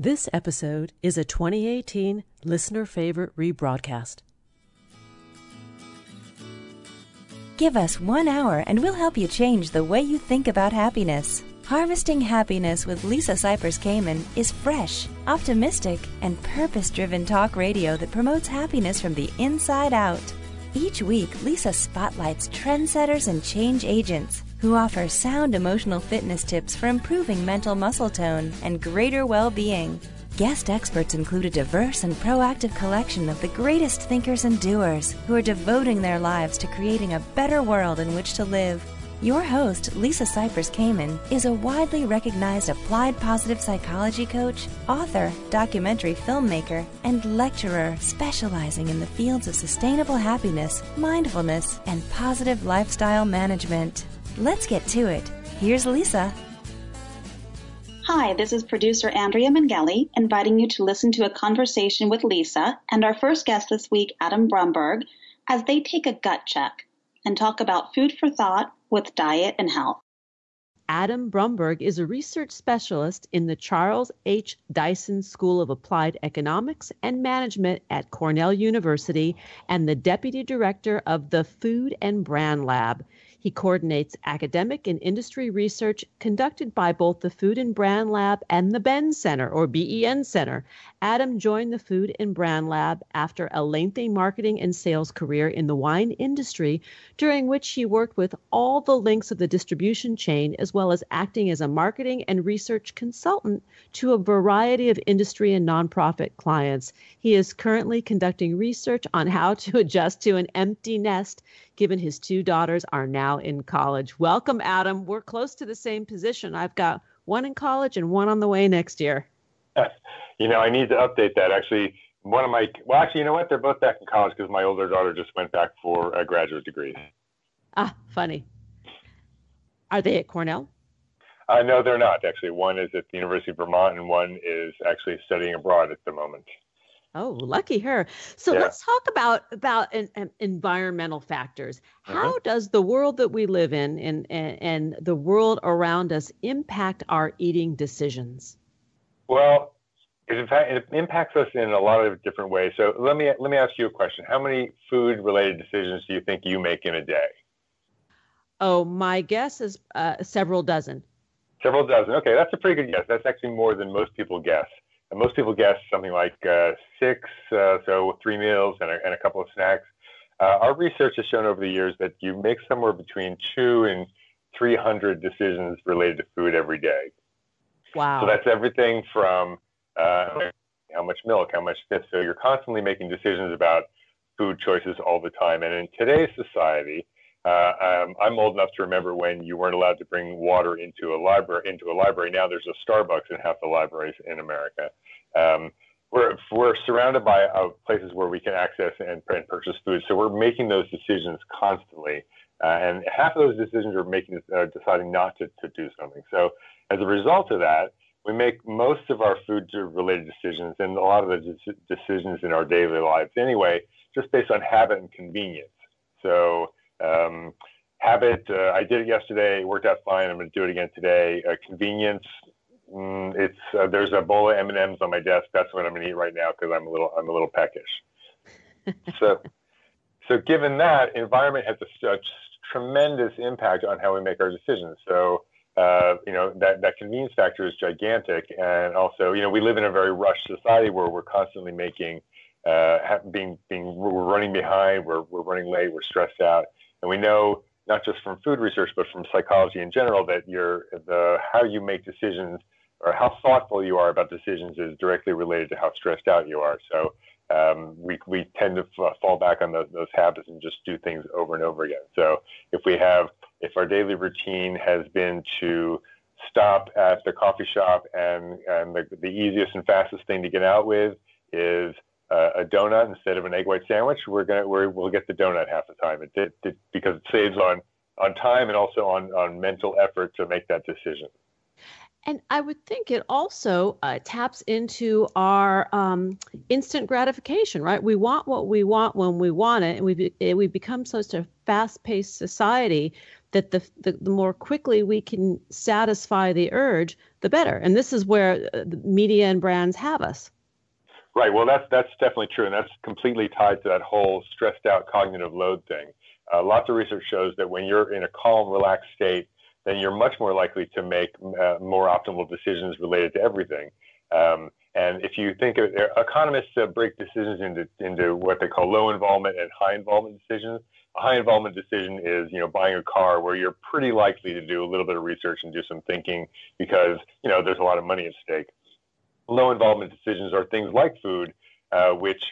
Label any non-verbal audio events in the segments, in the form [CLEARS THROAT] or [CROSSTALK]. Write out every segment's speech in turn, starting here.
This episode is a 2018 listener favorite rebroadcast. Give us one hour and we'll help you change the way you think about happiness. Harvesting Happiness with Lisa Cypers Kamen is fresh, optimistic, and purpose driven talk radio that promotes happiness from the inside out. Each week, Lisa spotlights trendsetters and change agents who offer sound emotional fitness tips for improving mental muscle tone and greater well being. Guest experts include a diverse and proactive collection of the greatest thinkers and doers who are devoting their lives to creating a better world in which to live. Your host, Lisa Cypers Kamen, is a widely recognized applied positive psychology coach, author, documentary filmmaker, and lecturer specializing in the fields of sustainable happiness, mindfulness, and positive lifestyle management. Let's get to it. Here's Lisa. Hi, this is producer Andrea Mangeli inviting you to listen to a conversation with Lisa and our first guest this week, Adam Brumberg, as they take a gut check and talk about food for thought with diet and health. Adam Brumberg is a research specialist in the Charles H. Dyson School of Applied Economics and Management at Cornell University and the deputy director of the Food and Brand Lab. He coordinates academic and industry research conducted by both the Food and Brand Lab and the BEN Center or BEN Center. Adam joined the Food and Brand Lab after a lengthy marketing and sales career in the wine industry, during which he worked with all the links of the distribution chain as well as acting as a marketing and research consultant to a variety of industry and nonprofit clients. He is currently conducting research on how to [LAUGHS] adjust to an empty nest given his two daughters are now in college. Welcome, Adam. We're close to the same position. I've got one in college and one on the way next year. [LAUGHS] you know, I need to update that. Actually, one of my, well, actually, you know what? They're both back in college because my older daughter just went back for a graduate degree. Ah, funny. Are they at Cornell? Uh, no, they're not. Actually, one is at the University of Vermont and one is actually studying abroad at the moment. Oh, lucky her. So yeah. let's talk about about an, an environmental factors. How uh-huh. does the world that we live in and, and, and the world around us impact our eating decisions? Well, it, it impacts us in a lot of different ways. So let me let me ask you a question. How many food related decisions do you think you make in a day? Oh, my guess is uh, several dozen. Several dozen. Okay, that's a pretty good guess. That's actually more than most people guess. And most people guess something like uh, six, uh, so three meals and a, and a couple of snacks. Uh, our research has shown over the years that you make somewhere between two and 300 decisions related to food every day. Wow. So that's everything from uh, how much milk, how much this. So you're constantly making decisions about food choices all the time. And in today's society, uh, um, I'm old enough to remember when you weren't allowed to bring water into a library. Into a library now, there's a Starbucks in half the libraries in America. Um, we're we're surrounded by uh, places where we can access and, and, purchase food, so we're making those decisions constantly. Uh, and half of those decisions are making uh, deciding not to, to do something. So as a result of that, we make most of our food-related decisions and a lot of the decisions in our daily lives anyway, just based on habit and convenience. So um, habit, uh, I did it yesterday, it worked out fine. I'm going to do it again today. Uh, convenience, mm, it's uh, there's a bowl of M&Ms on my desk. That's what I'm going to eat right now because I'm a little I'm a little peckish. [LAUGHS] so, so given that, environment has a, a, tremendous impact on how we make our decisions. So. Uh, you know that that convenience factor is gigantic, and also you know we live in a very rushed society where we're constantly making uh, being being we're running behind, we're we're running late, we're stressed out, and we know not just from food research, but from psychology in general, that your the how you make decisions or how thoughtful you are about decisions is directly related to how stressed out you are. So um, we we tend to f- fall back on those, those habits and just do things over and over again. So if we have if our daily routine has been to stop at the coffee shop and and the, the easiest and fastest thing to get out with is uh, a donut instead of an egg white sandwich, we're gonna we will get the donut half the time. It, it, it, because it saves on on time and also on on mental effort to make that decision. And I would think it also uh, taps into our um, instant gratification, right? We want what we want when we want it, and we eh, we become such a fast-paced society that the, the, the more quickly we can satisfy the urge, the better. And this is where uh, the media and brands have us. Right. Well, that's that's definitely true, and that's completely tied to that whole stressed out cognitive load thing. Uh, lots of research shows that when you're in a calm, relaxed state, then you're much more likely to make uh, more optimal decisions related to everything. Um, and if you think of uh, economists uh, break decisions into into what they call low involvement and high involvement decisions. A high involvement decision is you know buying a car where you're pretty likely to do a little bit of research and do some thinking because you know there's a lot of money at stake low involvement decisions are things like food, uh, which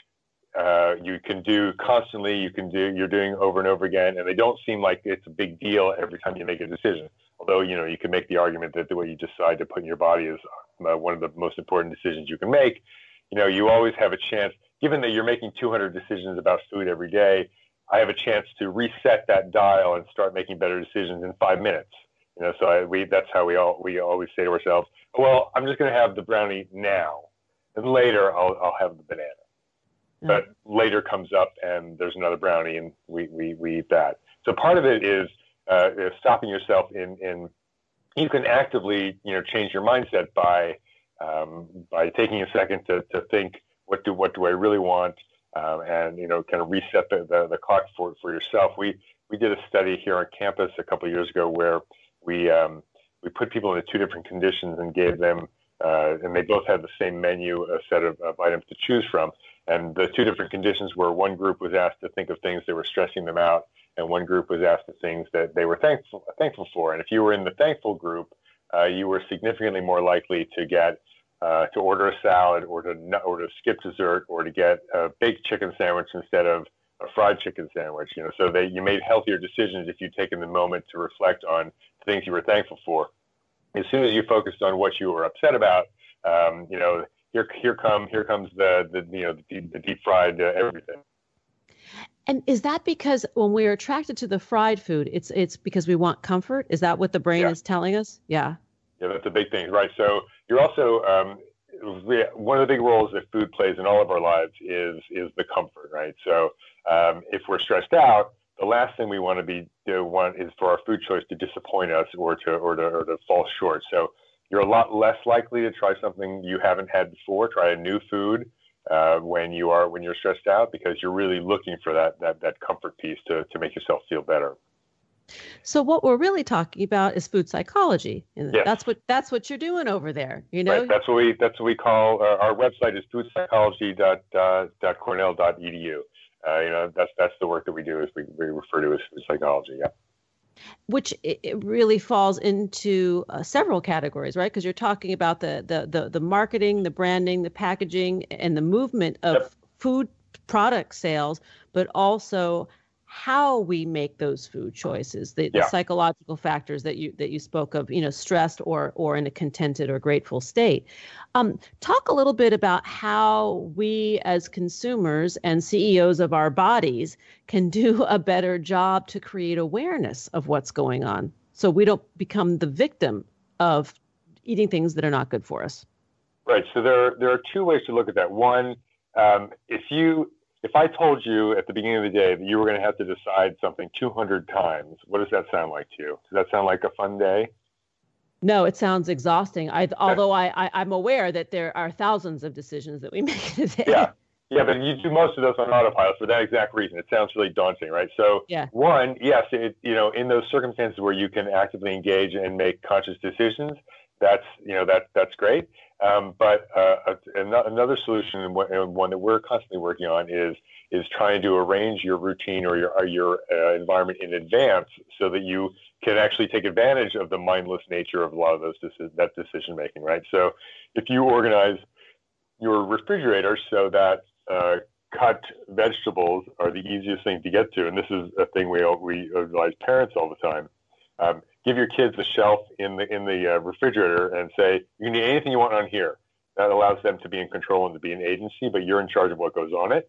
uh, you can do constantly. You can do you're doing over and over again, and they don't seem like it's a big deal every time you make a decision. Although you know you can make the argument that the way you decide to put in your body is uh, one of the most important decisions you can make. You know, you always have a chance. Given that you're making 200 decisions about food every day, I have a chance to reset that dial and start making better decisions in five minutes. You know, so I, we that's how we all we always say to ourselves, well, I'm just going to have the brownie now, and later I'll I'll have the banana. Mm. But later comes up and there's another brownie, and we we we eat that. So part of it is uh, stopping yourself in in. You can actively you know change your mindset by um, by taking a second to to think what do what do I really want. Um, and you know, kind of reset the, the, the clock for for yourself. We we did a study here on campus a couple of years ago where we um, we put people into two different conditions and gave them, uh, and they both had the same menu, a set of, of items to choose from. And the two different conditions were one group was asked to think of things that were stressing them out, and one group was asked the things that they were thankful thankful for. And if you were in the thankful group, uh, you were significantly more likely to get uh, to order a salad or to or to skip dessert or to get a baked chicken sandwich instead of a fried chicken sandwich. You know, so they you made healthier decisions if you'd taken the moment to reflect on things you were thankful for. As soon as you focused on what you were upset about, um, you know, here here come here comes the the you know the deep, the deep fried uh, everything. And is that because when we're attracted to the fried food, it's it's because we want comfort? Is that what the brain yeah. is telling us? Yeah. Yeah, that's a big thing, right? So you're also um, one of the big roles that food plays in all of our lives is is the comfort, right? So um, if we're stressed out, the last thing we want to be do want is for our food choice to disappoint us or to or to or to fall short. So you're a lot less likely to try something you haven't had before. Try a new food uh, when you are when you're stressed out because you're really looking for that that that comfort piece to to make yourself feel better. So what we're really talking about is food psychology, and yes. that's what that's what you're doing over there. You know, right. that's what we that's what we call uh, our website is foodpsychology.cornell.edu. Uh, you know, that's that's the work that we do. Is we, we refer to as food psychology. Yeah. Which it really falls into uh, several categories, right? Because you're talking about the, the the the marketing, the branding, the packaging, and the movement of yep. food product sales, but also how we make those food choices the, yeah. the, psychological factors that you that you spoke of you know stressed or or in a contented or grateful state. Um, talk a little bit about how we as consumers and ceos of our bodies can do [LAUGHS] a better job to create awareness of what's going on so we don't become the victim of eating things that are not good for us. Right so there there are two ways to look at that. One um, if you if I told you at the beginning of the day that you were going to have to decide something 200 times, what does that sound like to you? Does that sound like a fun day? No, it sounds exhausting. I, although I, I, am aware that there are thousands of decisions that we [LAUGHS] make in a day. Yeah, yeah, but you do most of those on autopilot for that exact reason. It sounds really daunting, right? So, yeah. one, yes, it, you know, in those circumstances where you can actively engage and make conscious decisions, that's you know that that's great. Um, but uh, another solution, and one that we're constantly working on, is is trying to arrange your routine or your or your uh, environment in advance so that you can actually take advantage of the mindless nature of a lot of those that decision making. Right. So if you organize your refrigerator so that uh, cut vegetables are the easiest thing to get to, and this is a thing we we advise parents all the time. Um, give your kids a shelf in the in the uh, refrigerator and say you can eat anything you want on here. That allows them to be in control and to be an agency, but you're in charge of what goes on it.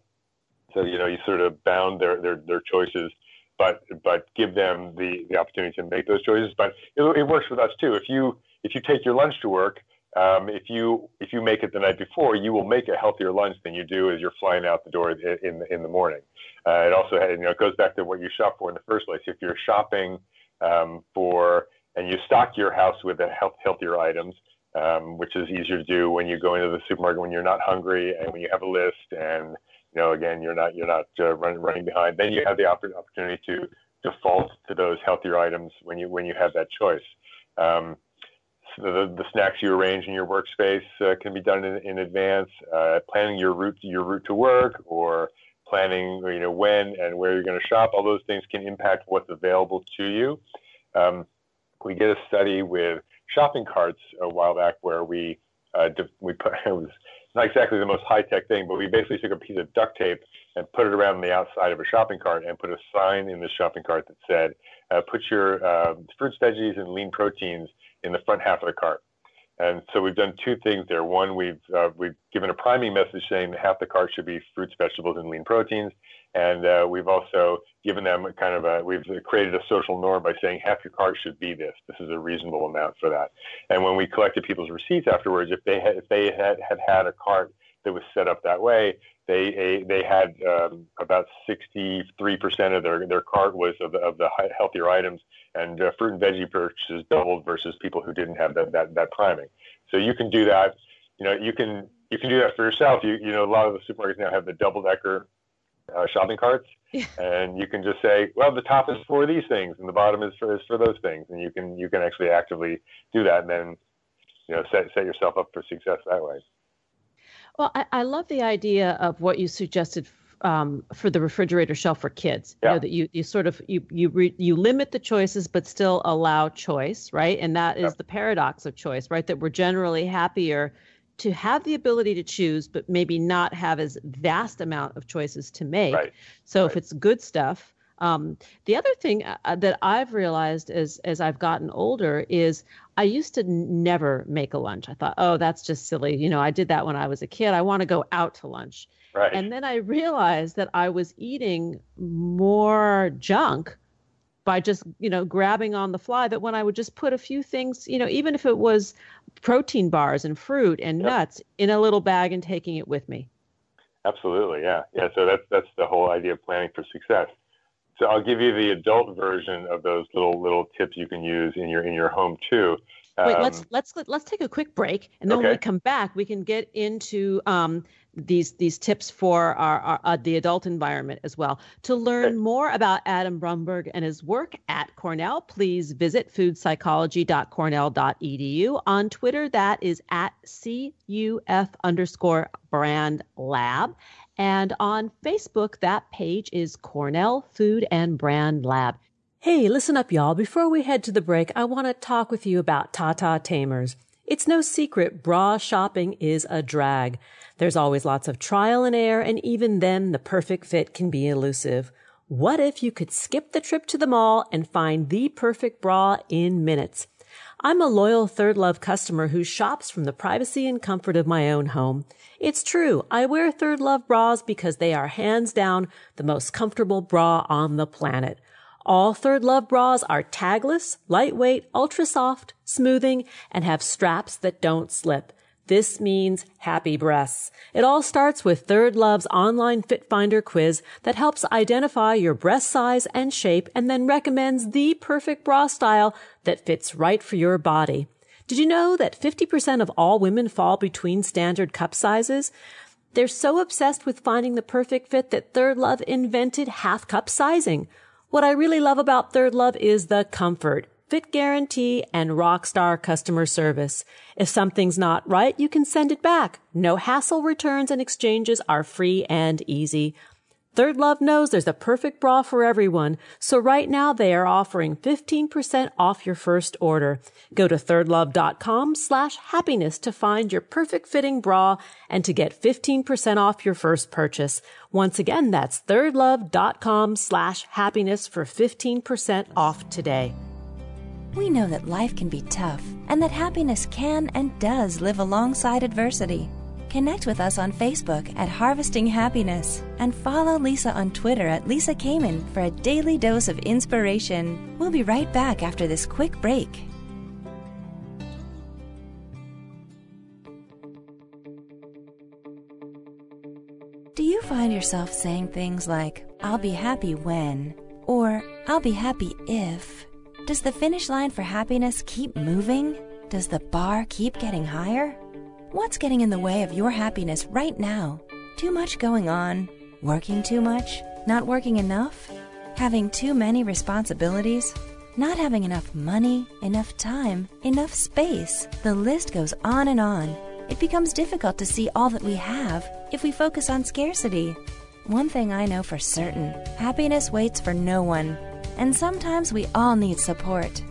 So you know you sort of bound their their, their choices, but but give them the the opportunity to make those choices. But it, it works with us too. If you if you take your lunch to work, um, if you if you make it the night before, you will make a healthier lunch than you do as you're flying out the door in in the morning. Uh, it also you know it goes back to what you shop for in the first place. If you're shopping um, for and you stock your house with health, healthier items, um, which is easier to do when you go into the supermarket when you're not hungry and when you have a list and you know again you're not you're not uh, running running behind. Then you have the opportunity to default to those healthier items when you when you have that choice. Um, the, the snacks you arrange in your workspace uh, can be done in, in advance. Uh, planning your route your route to work or planning you know when and where you're going to shop. All those things can impact what's available to you. Um, we did a study with shopping carts a while back where we uh, we put [LAUGHS] it was not exactly the most high tech thing, but we basically took a piece of duct tape and put it around the outside of a shopping cart and put a sign in the shopping cart that said, uh, "Put your uh, fruits, veggies, and lean proteins in the front half of the cart. And so we've done two things there. One, we've uh, we've given a priming message saying half the cart should be fruits, vegetables, and lean proteins. And uh, we've also given them a kind of a we've created a social norm by saying half your cart should be this. This is a reasonable amount for that. And when we collected people's receipts afterwards, if they had if they had had had a cart that was set up that way, they they had um, about 63% of their their cart was of the, of the healthier items, and uh, fruit and veggie purchases doubled versus people who didn't have that, that that priming. So you can do that. You know, you can you can do that for yourself. You you know, a lot of the supermarkets now have the double decker uh, shopping carts, and you can just say, well, the top is for these things, and the bottom is for is for those things, and you can you can actually actively do that, and then you know set set yourself up for success that way. Well, I, I love the idea of what you suggested um, for the refrigerator shelf for kids. Yeah. You know, that you you sort of you you re, you limit the choices but still allow choice, right? And that is the paradox of choice, right? That we're generally happier to have the ability to choose, but maybe not have as vast amount of choices to make. Right. So right. if it's good stuff, um, the other thing uh, uh, that I've realized as as I've gotten older is I used to n- never make a lunch. I thought, oh, that's just silly. You know, I did that when I was a kid. I want to go out to lunch. Right. And then I realized that I was eating more junk by just you know grabbing on the fly that when i would just put a few things you know even if it was protein bars and fruit and yep. nuts in a little bag and taking it with me absolutely yeah yeah so that's that's the whole idea of planning for success so I'll give you the adult version of those little little tips you can use in your in your home too. Wait, um, let's let's let's take a quick break, and then okay. when we come back, we can get into um, these these tips for our, our uh, the adult environment as well. To learn more about Adam Brumberg and his work at Cornell, please visit foodpsychology.cornell.edu. On Twitter, that is at cuf underscore brand lab. And on Facebook, that page is Cornell Food and Brand Lab. Hey, listen up, y'all. Before we head to the break, I want to talk with you about Tata Tamers. It's no secret bra shopping is a drag. There's always lots of trial and error, and even then, the perfect fit can be elusive. What if you could skip the trip to the mall and find the perfect bra in minutes? I'm a loyal Third Love customer who shops from the privacy and comfort of my own home. It's true. I wear Third Love bras because they are hands down the most comfortable bra on the planet. All Third Love bras are tagless, lightweight, ultra soft, smoothing, and have straps that don't slip. This means happy breasts. It all starts with Third Love's online fit finder quiz that helps identify your breast size and shape and then recommends the perfect bra style that fits right for your body. Did you know that 50% of all women fall between standard cup sizes? They're so obsessed with finding the perfect fit that Third Love invented half cup sizing. What I really love about Third Love is the comfort, fit guarantee, and rockstar customer service. If something's not right, you can send it back. No hassle returns and exchanges are free and easy. Third Love knows there's a perfect bra for everyone, so right now they are offering 15% off your first order. Go to thirdlove.com slash happiness to find your perfect fitting bra and to get 15% off your first purchase. Once again, that's thirdlove.com slash happiness for 15% off today. We know that life can be tough and that happiness can and does live alongside adversity. Connect with us on Facebook at Harvesting Happiness and follow Lisa on Twitter at Lisa Kamen for a daily dose of inspiration. We'll be right back after this quick break. Do you find yourself saying things like, I'll be happy when, or I'll be happy if? Does the finish line for happiness keep moving? Does the bar keep getting higher? What's getting in the way of your happiness right now? Too much going on? Working too much? Not working enough? Having too many responsibilities? Not having enough money, enough time, enough space? The list goes on and on. It becomes difficult to see all that we have if we focus on scarcity. One thing I know for certain happiness waits for no one, and sometimes we all need support.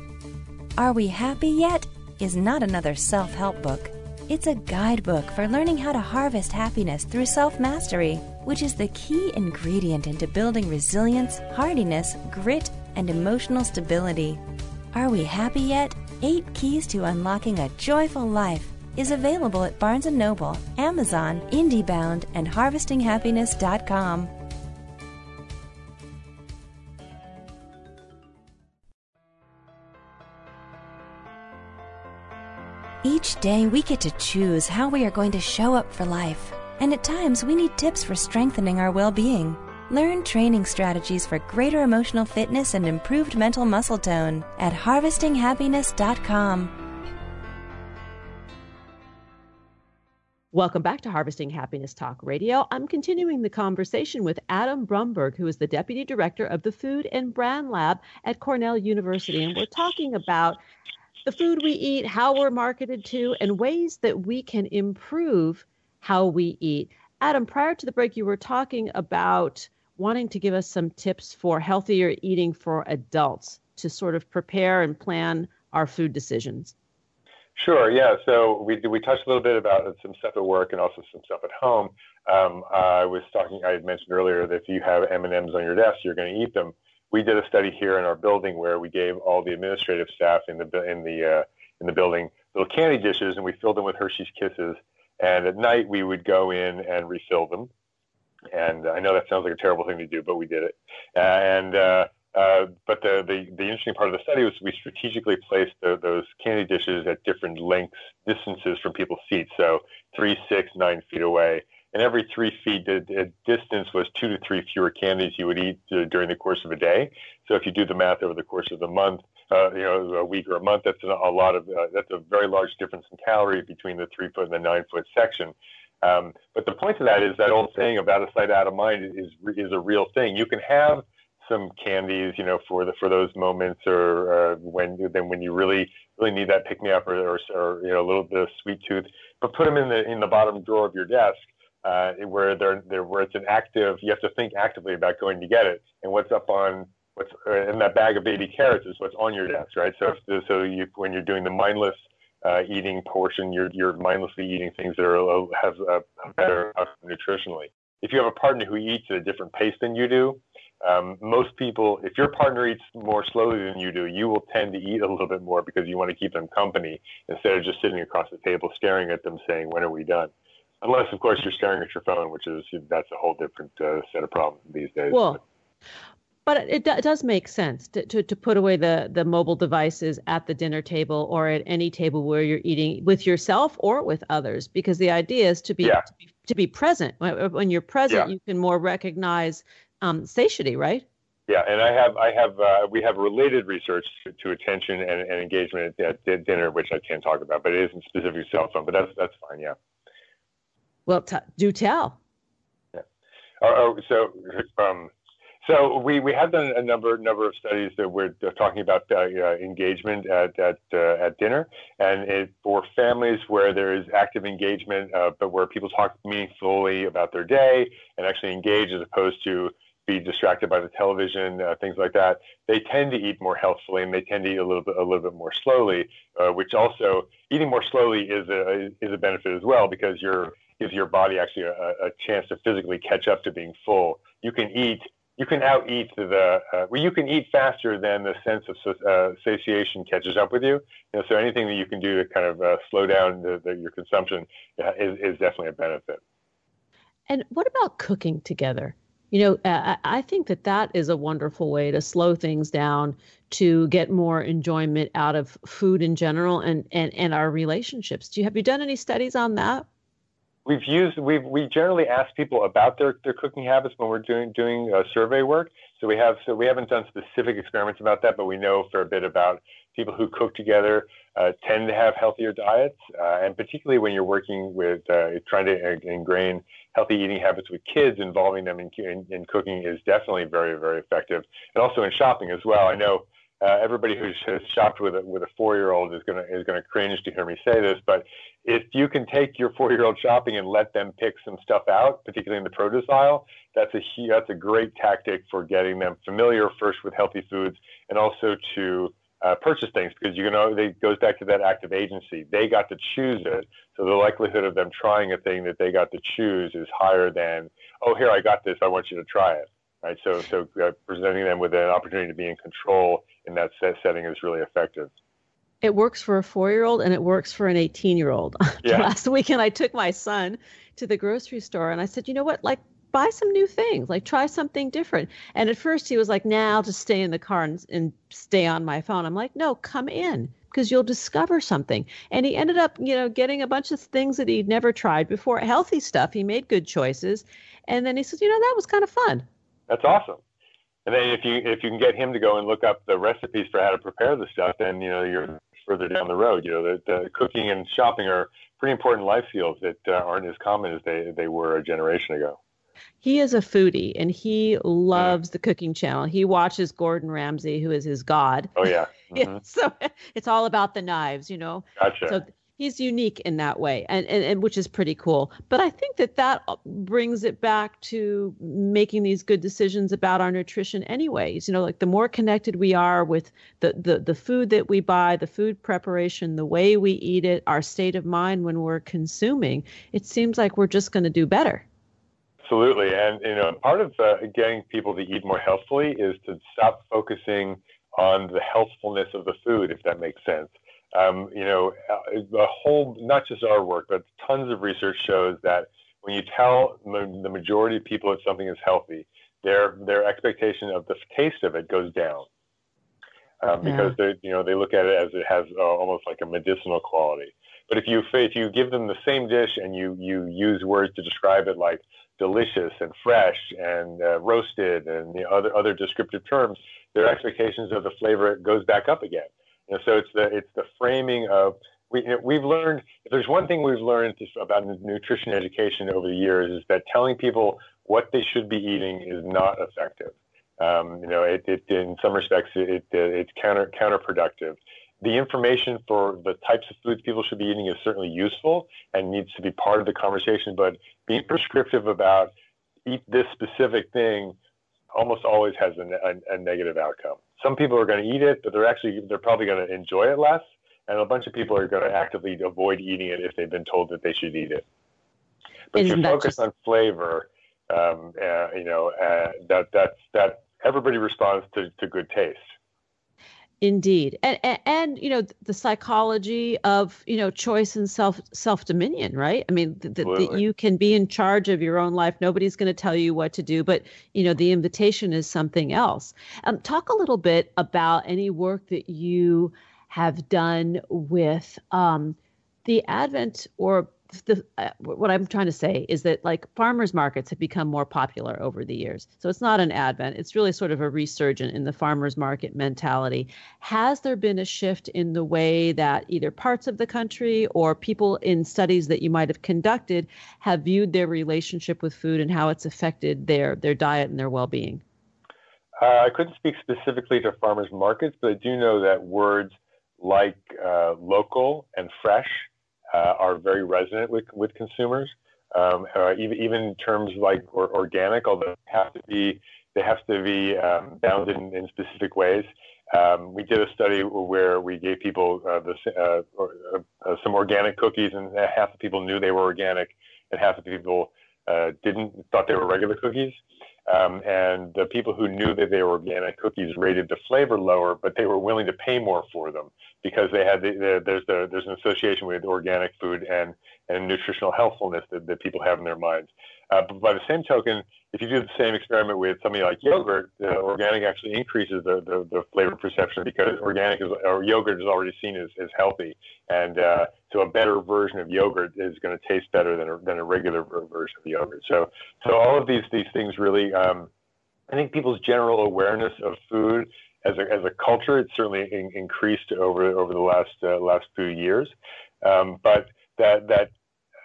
Are We Happy Yet? is not another self help book. It's a guidebook for learning how to harvest happiness through self mastery, which is the key ingredient into building resilience, hardiness, grit, and emotional stability. Are we happy yet? Eight Keys to Unlocking a Joyful Life is available at Barnes & Noble, Amazon, IndieBound, and HarvestingHappiness.com. Each day we get to choose how we are going to show up for life, and at times we need tips for strengthening our well being. Learn training strategies for greater emotional fitness and improved mental muscle tone at harvestinghappiness.com. Welcome back to Harvesting Happiness Talk Radio. I'm continuing the conversation with Adam Brumberg, who is the Deputy Director of the Food and Brand Lab at Cornell University. And we're talking about the food we eat, how we're marketed to, and ways that we can improve how we eat. Adam, prior to the break, you were talking about wanting to give us some tips for healthier eating for adults to sort of prepare and plan our food decisions. Sure. Yeah. So we we touched a little bit about some stuff at work and also some stuff at home. Um, I was talking. I had mentioned earlier that if you have M and M's on your desk, you're going to eat them we did a study here in our building where we gave all the administrative staff in the in the uh, in the building little candy dishes, and we filled them with Hershey's Kisses. And at night we would go in and refill them. And I know that sounds like a terrible thing to do, but we did it. and uh, uh, but the, the, the interesting part of the study was we strategically placed the, those candy dishes at different lengths, distances from people's seats, so three, six, nine feet away and every three feet the, distance was two to three fewer candies you would eat uh, during the course of a day. So if you do the math over the course of the month, uh, you know, a week or a month, that's a, a lot of uh, that's a very large difference in calories between the three foot and the nine foot section. Um, but the point of that is that old saying of out of sight, out of mind is is a real thing. You can have some candies, you know, for the for those moments, or uh, when then when you really really need that pick me up, or, or, or you know a little bit of sweet tooth, but put them in the in the bottom drawer of your desk uh, where they're, they're, where it's an active, you have to think actively about going to get it. And what's up on what's uh, in that bag of baby carrots is what's on your desk, right? So if, so you when you're doing the mindless uh, eating portion, you're you're mindlessly eating things that are have a, better nutritionally. If you have a partner who eats at a different pace than you do, um, most people, if your partner eats more slowly than you do, you will tend to eat a little bit more because you want to keep them company instead of just sitting across the table staring at them saying, "When are we done?" Unless, of course, you're staring at your phone, which is that's a whole different uh, set of problems these days. Well, but it, it does make sense to, to, to put away the, the mobile devices at the dinner table or at any table where you're eating with yourself or with others, because the idea is to be yeah. to, be, to be present. When, when you're present, yeah. you can more recognize um, satiety, right? Yeah, and I have, I have, uh, we have related research to, to attention and, and engagement at, at, dinner, which I can't talk about, but it isn't specific cell phone, but that's that's fine. Yeah. Well, t- do tell. Yeah. Oh, oh, so, um, so we, we have done a number number of studies that we're talking about uh, engagement at at, uh, at dinner, and it, for families where there is active engagement, uh, but where people talk meaningfully about their day and actually engage as opposed to be distracted by the television, uh, things like that. They tend to eat more healthfully and they tend to eat a little bit a little bit more slowly, uh, which also eating more slowly is a is a benefit as well because you're gives your body actually a, a chance to physically catch up to being full. You can eat, you can out eat the, uh, well, you can eat faster than the sense of uh, satiation catches up with you. you know, so anything that you can do to kind of uh, slow down the, the, your consumption is, is definitely a benefit. And what about cooking together? You know, uh, I think that that is a wonderful way to slow things down, to get more enjoyment out of food in general and, and, and our relationships. Do you have you done any studies on that? We've used we we generally ask people about their, their cooking habits when we're doing doing uh, survey work. So we have so we haven't done specific experiments about that, but we know for a bit about people who cook together uh, tend to have healthier diets, uh, and particularly when you're working with uh, trying to ingrain healthy eating habits with kids, involving them in, in, in cooking is definitely very very effective, and also in shopping as well. I know uh, everybody who's shopped with a with a four year old is gonna is gonna cringe to hear me say this, but if you can take your four year old shopping and let them pick some stuff out, particularly in the produce aisle, that's a that's a great tactic for getting them familiar first with healthy foods and also to uh, purchase things because you know it goes back to that active agency. They got to choose it, so the likelihood of them trying a thing that they got to choose is higher than oh here I got this I want you to try it right? So, so uh, presenting them with an opportunity to be in control in that set setting is really effective. It works for a four-year-old and it works for an 18-year-old. [LAUGHS] Yeah. Last weekend, I took my son to the grocery store and I said, you know what, like buy some new things, like try something different. And at first, he was like, "Now nah, I'll just stay in the car and, and stay on my phone." I'm like, "No, come in." because you'll discover something. And he ended up, you know, getting a bunch of things that he'd never tried before, healthy stuff. He made good choices. And then he said, you know, that was kind of fun. That's awesome. And then if you if you can get him to go and look up the recipes for how to prepare the stuff, then you know you're further down the road. You know, the, the cooking and shopping are pretty important life skills that uh, aren't as common as they they were a generation ago. He is a foodie and he loves the cooking channel. He watches Gordon Ramsay, who is his god. Oh yeah. [LAUGHS] Mm-hmm. so it's all about the knives, you know. Gotcha. So he's unique in that way and, and, and which is pretty cool. But i think that that uh, brings it back to making these good decisions about our nutrition anyways. You know like the more connected we are with the the, the food that we buy the food preparation the way we eat it our state of mind when we're consuming it seems like we're just going to do better. Absolutely. And you know part of uh, getting people to eat more healthfully is to stop focusing on the healthfulness of the food if that makes sense um, you know, the whole, not just our work, but tons of research shows that when you tell the majority of people that something is healthy, their their expectation of the taste of it goes down um, because yeah. they you know they look at it as it has uh, almost like a medicinal quality. But if you if you give them the same dish and you you use words to describe it like delicious and fresh and uh, roasted and the other other descriptive terms, their expectations of the flavor goes back up again. You know, so it's the it's the framing of we we've learned if there's one thing we've learned about nutrition education over the years is that telling people what they should be eating is not effective. Um, you know, it, it, in some respects it, it, it's counter counterproductive. The information for the types of foods people should be eating is certainly useful and needs to be part of the conversation, but being prescriptive about eat this specific thing almost always has a, a, a negative outcome some people are going to eat it, but they're actually they're probably going to enjoy it less, and a bunch of people are going to actively avoid eating it if they've been told that they should eat it. But Isn't if you focus just... on flavor, um, uh, you know uh, that that's that everybody responds to, to good taste. Indeed, and, and, and you know the psychology of you know choice and self self dominion, right? I mean that you can be in charge of your own life. Nobody's going to tell you what to do, but you know the invitation is something else. Um, talk a little bit about any work that you have done with um, the advent or the uh, what I'm trying to say is that like farmers markets have become more popular over the years. So it's not an advent; it's really sort of a resurgent in the farmers market mentality. Has there been a shift in the way that either parts of the country or people in studies that you might have conducted have viewed their relationship with food and how it's affected their their diet and their well-being? Uh, I couldn't speak specifically to farmers markets, but I do know that words like uh, local and fresh are very resonant with, with consumers. Um, uh, even, even terms like or, organic, although they have to be they have to be um, in, in specific ways. Um, we did a study where we gave people uh, the, uh, or, uh, some organic cookies, and half the people knew they were organic, and half the people uh, didn't thought they were regular cookies. Um, and the people who knew that they were organic cookies rated the flavor lower, but they were willing to pay more for them because they had the, the, there's the, there's an association with organic food and and nutritional healthfulness that, that people have in their minds. Uh, but by the same token, if you do the same experiment with something like yogurt, organic actually increases the, the, the, flavor perception because organic is, or yogurt is already seen as, as healthy. And uh, so a better version of yogurt is going to taste better than a, than a regular version of yogurt. So, so all of these, these things really, um, I think people's general awareness of food as a, as a culture, it's certainly in, increased over, over the last, uh, last few years. Um, but that, that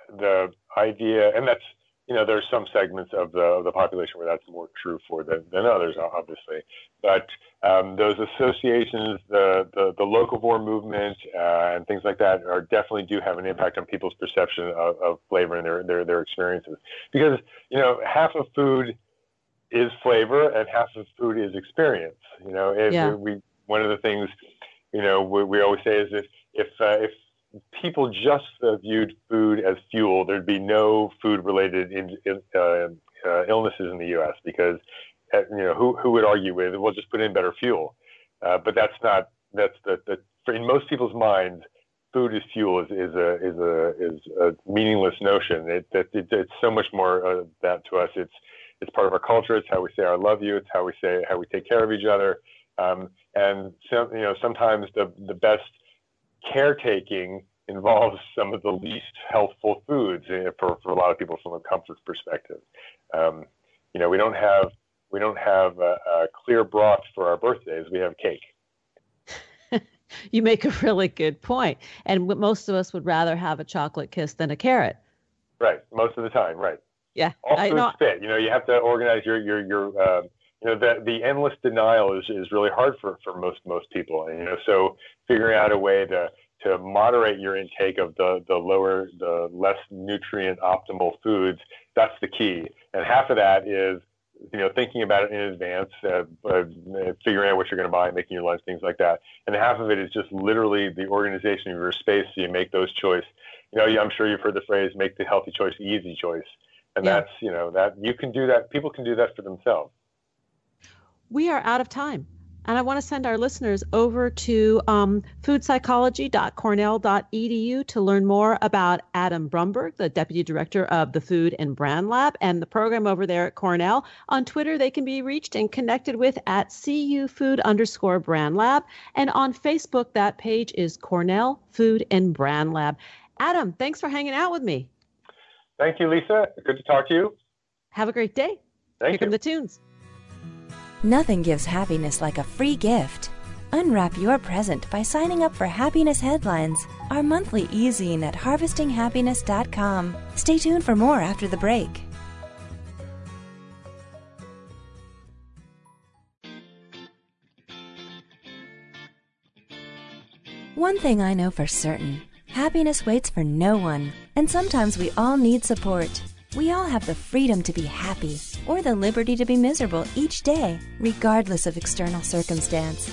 the idea, and that's, you know, there's some segments of the, of the population where that's more true for than, than others, obviously. But um, those associations, the, the, the locavore movement, uh, and things like that are definitely do have an impact on people's perception of, of flavor and their, their, their experiences. Because, you know, half of food is flavor and half of food is experience. You know, if yeah. we, one of the things, you know, we, we always say is if, if, uh, if people just uh, viewed food as fuel, there'd be no food-related in, in, uh, uh, illnesses in the U.S. because uh, you know who who would argue with we'll just put in better fuel, uh, but that's not that's the, the in most people's minds food is fuel is, is a is a is a meaningless notion. It, it, it it's so much more uh, that to us. It's it's part of our culture. It's how we say I love you. It's how we say how we take care of each other. Um, and so, you know sometimes the the best caretaking involves some of the least healthful foods eh, for, for a lot of people from a comfort perspective. Um, you know, we don't have we don't have a, a clear broth for our birthdays. We have cake. [LAUGHS] you make a really good point. And most of us would rather have a chocolate kiss than a carrot. Right. Most of the time. Right. Yeah. All foods know. fit. You know, you have to organize your your your. Uh, you know, the the endless denial is is really hard for for most most people. And, you know, so figuring out a way to to moderate your intake of the, the lower, the less nutrient optimal foods, that's the key. And half of that is, you know, thinking about it in advance, uh, uh, figuring out what you're going to buy, making your lunch, things like that. And half of it is just literally the organization of your space so you make those choices. You know, I'm sure you've heard the phrase, make the healthy choice the easy choice. And yeah. that's, you know, that you can do that. People can do that for themselves. We are out of time. And I want to send our listeners over to um, foodpsychology.cornell.edu to learn more about Adam Brumberg, the Deputy Director of the Food and Brand Lab, and the program over there at Cornell. On Twitter, they can be reached and connected with at cufood underscore brand lab. And on Facebook, that page is Cornell Food and Brand Lab. Adam, thanks for hanging out with me. Thank you, Lisa. Good to talk to you. Have a great day. Thank Here you. come the tunes. Nothing gives happiness like a free gift. Unwrap your present by signing up for Happiness Headlines, our monthly e-zine at harvestinghappiness.com. Stay tuned for more after the break. One thing I know for certain happiness waits for no one, and sometimes we all need support. We all have the freedom to be happy or the liberty to be miserable each day, regardless of external circumstance.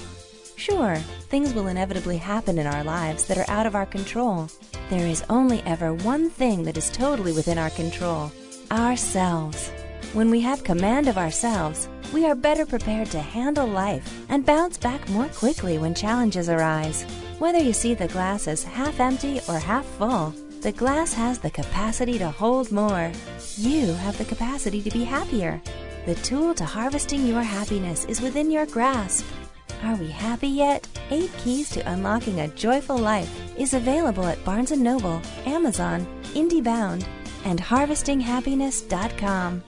Sure, things will inevitably happen in our lives that are out of our control. There is only ever one thing that is totally within our control ourselves. When we have command of ourselves, we are better prepared to handle life and bounce back more quickly when challenges arise. Whether you see the glass as half empty or half full, the glass has the capacity to hold more. You have the capacity to be happier. The tool to harvesting your happiness is within your grasp. Are we happy yet? Eight Keys to Unlocking a Joyful Life is available at Barnes & Noble, Amazon, IndieBound, and HarvestingHappiness.com.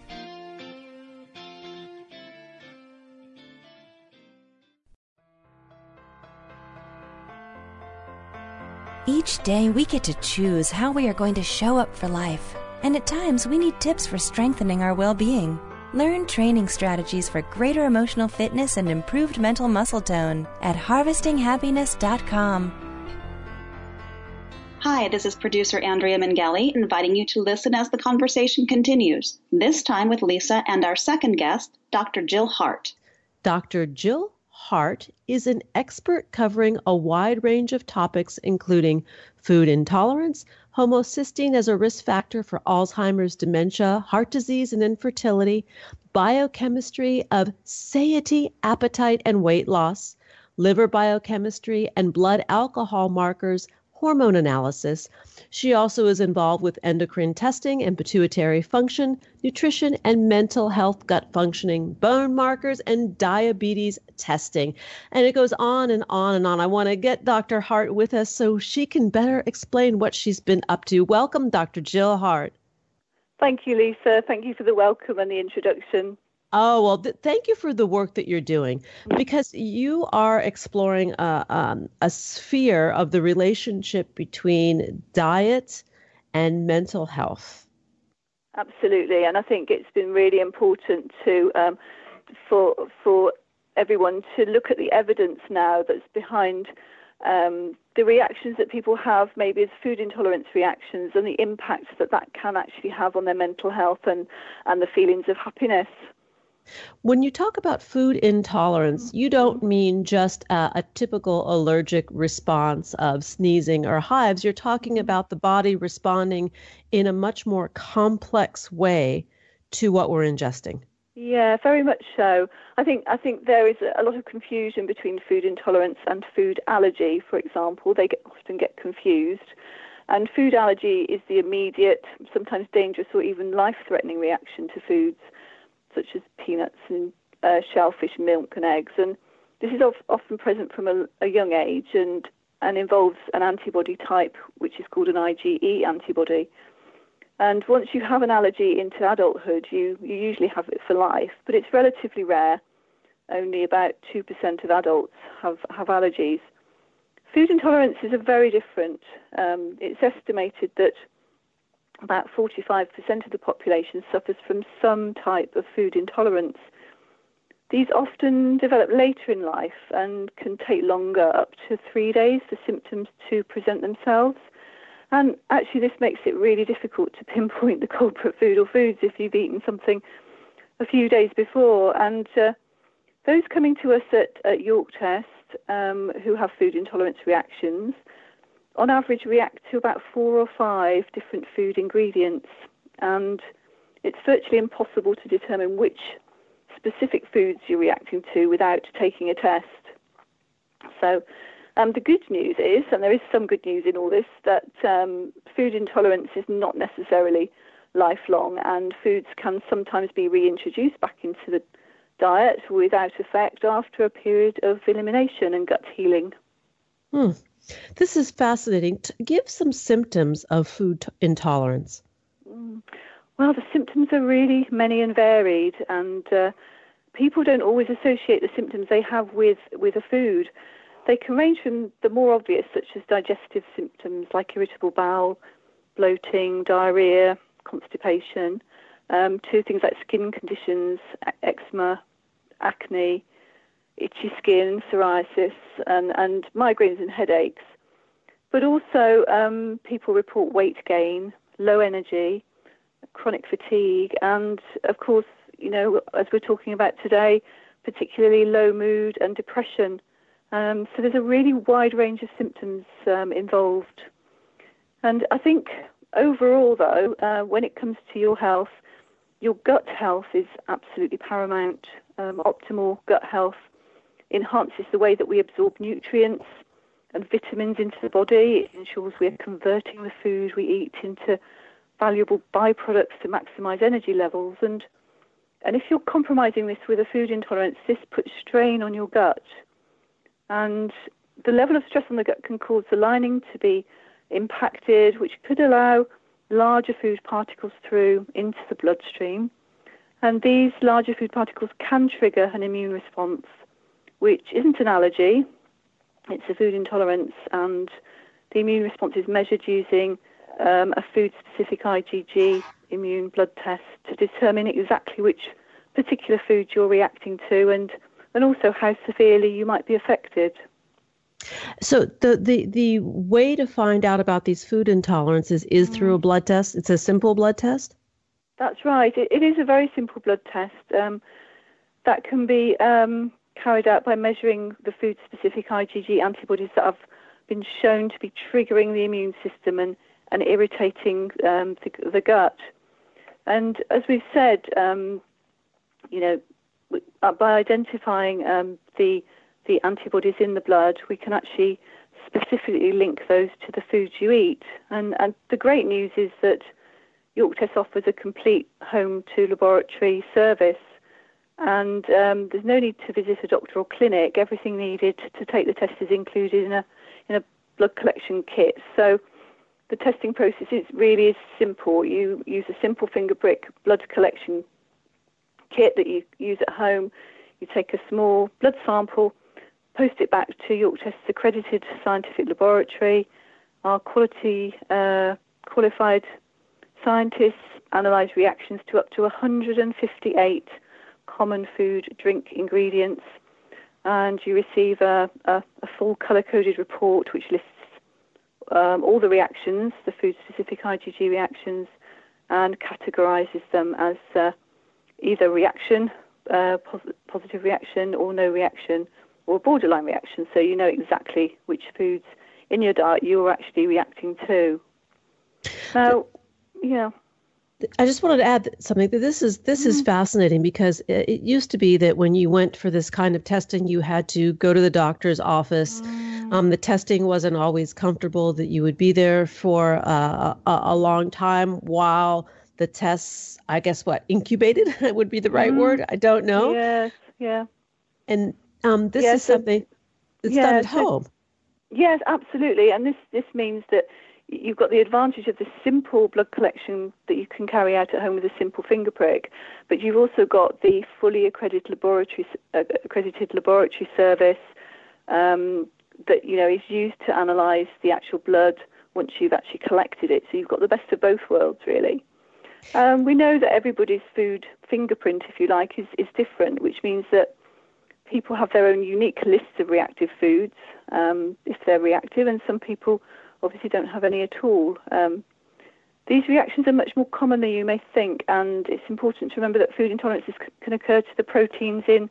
day we get to choose how we are going to show up for life, and at times we need tips for strengthening our well being. Learn training strategies for greater emotional fitness and improved mental muscle tone at harvestinghappiness.com. Hi, this is producer Andrea Mangeli inviting you to listen as the conversation continues, this time with Lisa and our second guest, Dr. Gill Hart. Dr. Gill Hart is an expert covering a wide range of topics, including food intolerance, homocysteine as a risk factor for Alzheimer's, dementia, heart disease, and infertility, biochemistry of satiety, appetite, and weight loss, liver biochemistry, and blood alcohol markers hormone analysis. She also is involved with endocrine testing and pituitary function, nutrition and mental health, gut functioning, bone markers, and diabetes testing. And it goes on and on and on. I want to get Dr. Hart with us so she can better explain what she's been up to. Welcome, Dr. Gill Hart. Thank you, Lisa. Thank you for the welcome and the introduction. Oh, well, th- thank you for the work that you're doing because you are exploring a, um, a sphere of the relationship between diet and mental health. Absolutely, and I think it's been really important to um, for for everyone to look at the evidence now that's behind um, the reactions that people have, maybe as food intolerance reactions, and the impact that that can actually have on their mental health and and the feelings of happiness. When you talk about food intolerance, you don't mm-hmm. mean just a, a, typical allergic response of sneezing or hives. You're talking mm-hmm. about the body responding in a much more complex way to what we're ingesting. Yeah, very much so. I think I think there is a lot of confusion between food intolerance and food allergy, for example. They get, often get confused. And food allergy is the immediate, sometimes dangerous or even life-threatening reaction to foods such as peanuts and uh, shellfish, milk, and eggs. And this is of, often present from a, a, young age and, and involves an antibody type, which is called an IgE antibody. And once you have an allergy into adulthood, you, you usually have it for life, but it's relatively rare. Only about 2% of adults have, have allergies. Food intolerance is a very different. Um, it's estimated that about 45% of the population suffers from some type of food intolerance. These often develop later in life and can take longer, up to three days, for symptoms to present themselves. And actually, this makes it really difficult to [LAUGHS] pinpoint the culprit food or foods if you've eaten something a few days before. And uh, those coming to us at, at York Test um, who have food intolerance reactions on average react to about four or five different food ingredients, and it's virtually impossible to determine which specific foods you're reacting to without taking a test. So, um, the good news is, and there is some good news in all this, that um, food intolerance is not necessarily lifelong, and foods can sometimes be reintroduced back into the diet without effect after a period of elimination and gut healing. Hmm. This is fascinating. Give some symptoms of food intolerance. Mm. Well, the symptoms are really many and varied, and uh, people don't always associate the symptoms they have with, with a food. They can range from the more obvious, such as digestive symptoms like irritable bowel, bloating, diarrhea, constipation, um, to things like skin conditions, eczema, acne, itchy skin, psoriasis, and, and migraines and headaches. But also, um, people report weight gain, low energy, chronic fatigue, and of course, you know, as we're talking about today, particularly low mood and depression. Um, so there's a really wide range of symptoms um, involved. And I think overall, though, uh, when it comes to your health, your gut health is absolutely paramount. Um, optimal gut health enhances the way that we absorb nutrients and vitamins into the body. It ensures we are converting the food we eat into valuable byproducts to maximize energy levels. And, and if you're compromising this with a food intolerance, this puts strain on your gut. And the level of stress on the gut can cause the lining to be impacted, which could allow larger food particles through into the bloodstream. And these larger food particles can trigger an immune response which isn't an allergy, it's a food intolerance, and the immune response is measured using um, a food specific IgG immune blood test to determine exactly which particular food you're reacting to and, and also how severely you might be affected. So the, the the way to find out about these food intolerances is mm. through a blood test. It's a simple blood test. That's right. it, it is a very simple blood test um, that can be um, carried out by measuring the food specific IgG antibodies that have been shown to be triggering the immune system and, and irritating um, the, the, gut. And as we've said, um, you know, uh, by identifying um, the the antibodies in the blood, we can actually specifically link those to the foods you eat. And, and the great news is that York Test offers a complete home to laboratory service. And um, there's no need to visit a doctor or clinic. Everything needed to take the test is included in a in a blood collection kit. So the testing process is really is simple. You use a simple finger prick blood collection kit that you use at home. You take a small blood sample, post it back to York Test's accredited scientific laboratory. Our quality uh, qualified scientists analyse reactions to up to 158 common food drink ingredients, and you receive a, a, a full colour coded report which lists um, all the reactions, the food specific IgG reactions, and categorises them as uh, either reaction, uh, pos- positive reaction, or no reaction, or borderline reaction. So you know exactly which foods in your diet you're actually reacting to. Now, yeah. I just wanted to add something. That this is this mm-hmm. is fascinating because it, it, used to be that when you went for this kind of testing, you had to go to the doctor's office. Mm-hmm. Um, the testing wasn't always comfortable. That you would be there for uh, a, a, long time while the tests, I guess, what incubated [LAUGHS] would be the right mm-hmm. word. I don't know. Yes. Yeah. And um, this yes, is something that's done at home. Yes, absolutely. And this this means that you've got the advantage of the simple blood collection that you can carry out at home with a simple finger prick, but you've also got the fully accredited laboratory uh, accredited laboratory service um, that you know is used to analyse the actual blood once you've actually collected it. So you've got the best of both worlds, really. Um, we know that everybody's food fingerprint, if you like, is, is different, which means that people have their own unique lists of reactive foods um, if they're reactive, and some people obviously don't have any at all. Um, these reactions are much more common than you may think, and it's important to remember that food intolerances can occur to the proteins in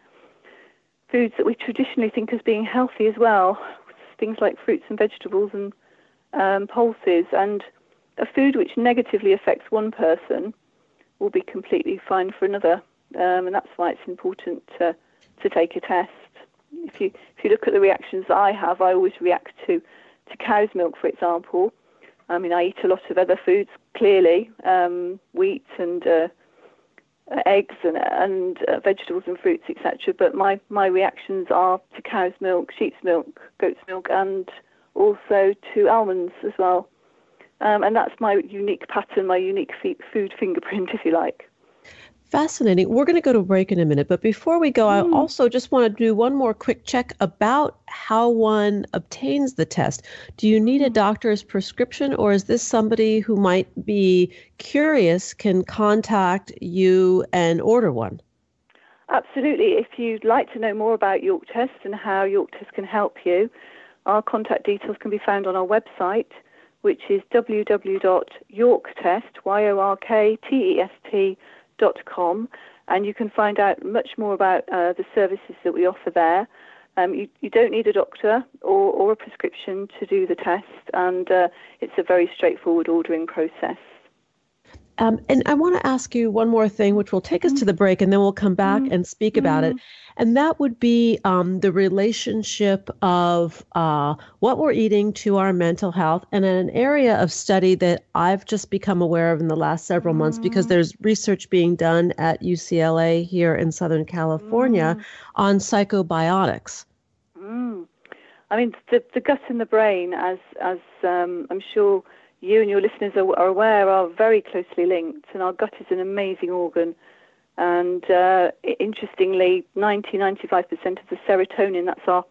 foods that we traditionally think as being healthy as well, things like fruits and vegetables and um, pulses. And a food which negatively affects one person will be completely fine for another, um, and that's why it's important to, to take a test. If you if you look at the reactions that I have, I always react to to cow's milk, for example. I mean, I eat a lot of other foods, clearly, um, wheat and uh, eggs and, and uh, vegetables and fruits, etc. But my, my reactions are to cow's milk, sheep's milk, goat's milk, and also to almonds as well. Um, and that's my unique pattern, my unique food fingerprint, [LAUGHS] if you like. Fascinating. We're going to go to break in a minute, but before we go, mm. I hmm. also just want to do one more quick check about how one obtains the test. Do you need a hmm. doctor's prescription, or is this somebody who might be curious can contact you and order one? Absolutely. If you'd like to know more about York Test and how York Test can help you, our contact details can be found on our website, which is www.yorktest, Com, and you can find out much more about uh, the services that we offer there. Um, you, you, don't need a doctor or, or, a prescription to do the test, and uh, it's a very straightforward ordering process. Um, and I want to ask you one more thing, which will take us to the break, and then we'll come back mm-hmm. and speak about mm-hmm. it. And that would be um, the relationship of uh, what we're eating to our mental health, and an area of study that I've just become aware of in the last several months because mm-hmm. there's research being done at UCLA here in Southern California on psychobiotics. Mm. I mean, the, the gut and the brain, as as um, I'm sure you and your listeners are, are, aware, are very closely linked, and our gut is an amazing organ. And uh, interestingly, 90 95% of the serotonin, that's our,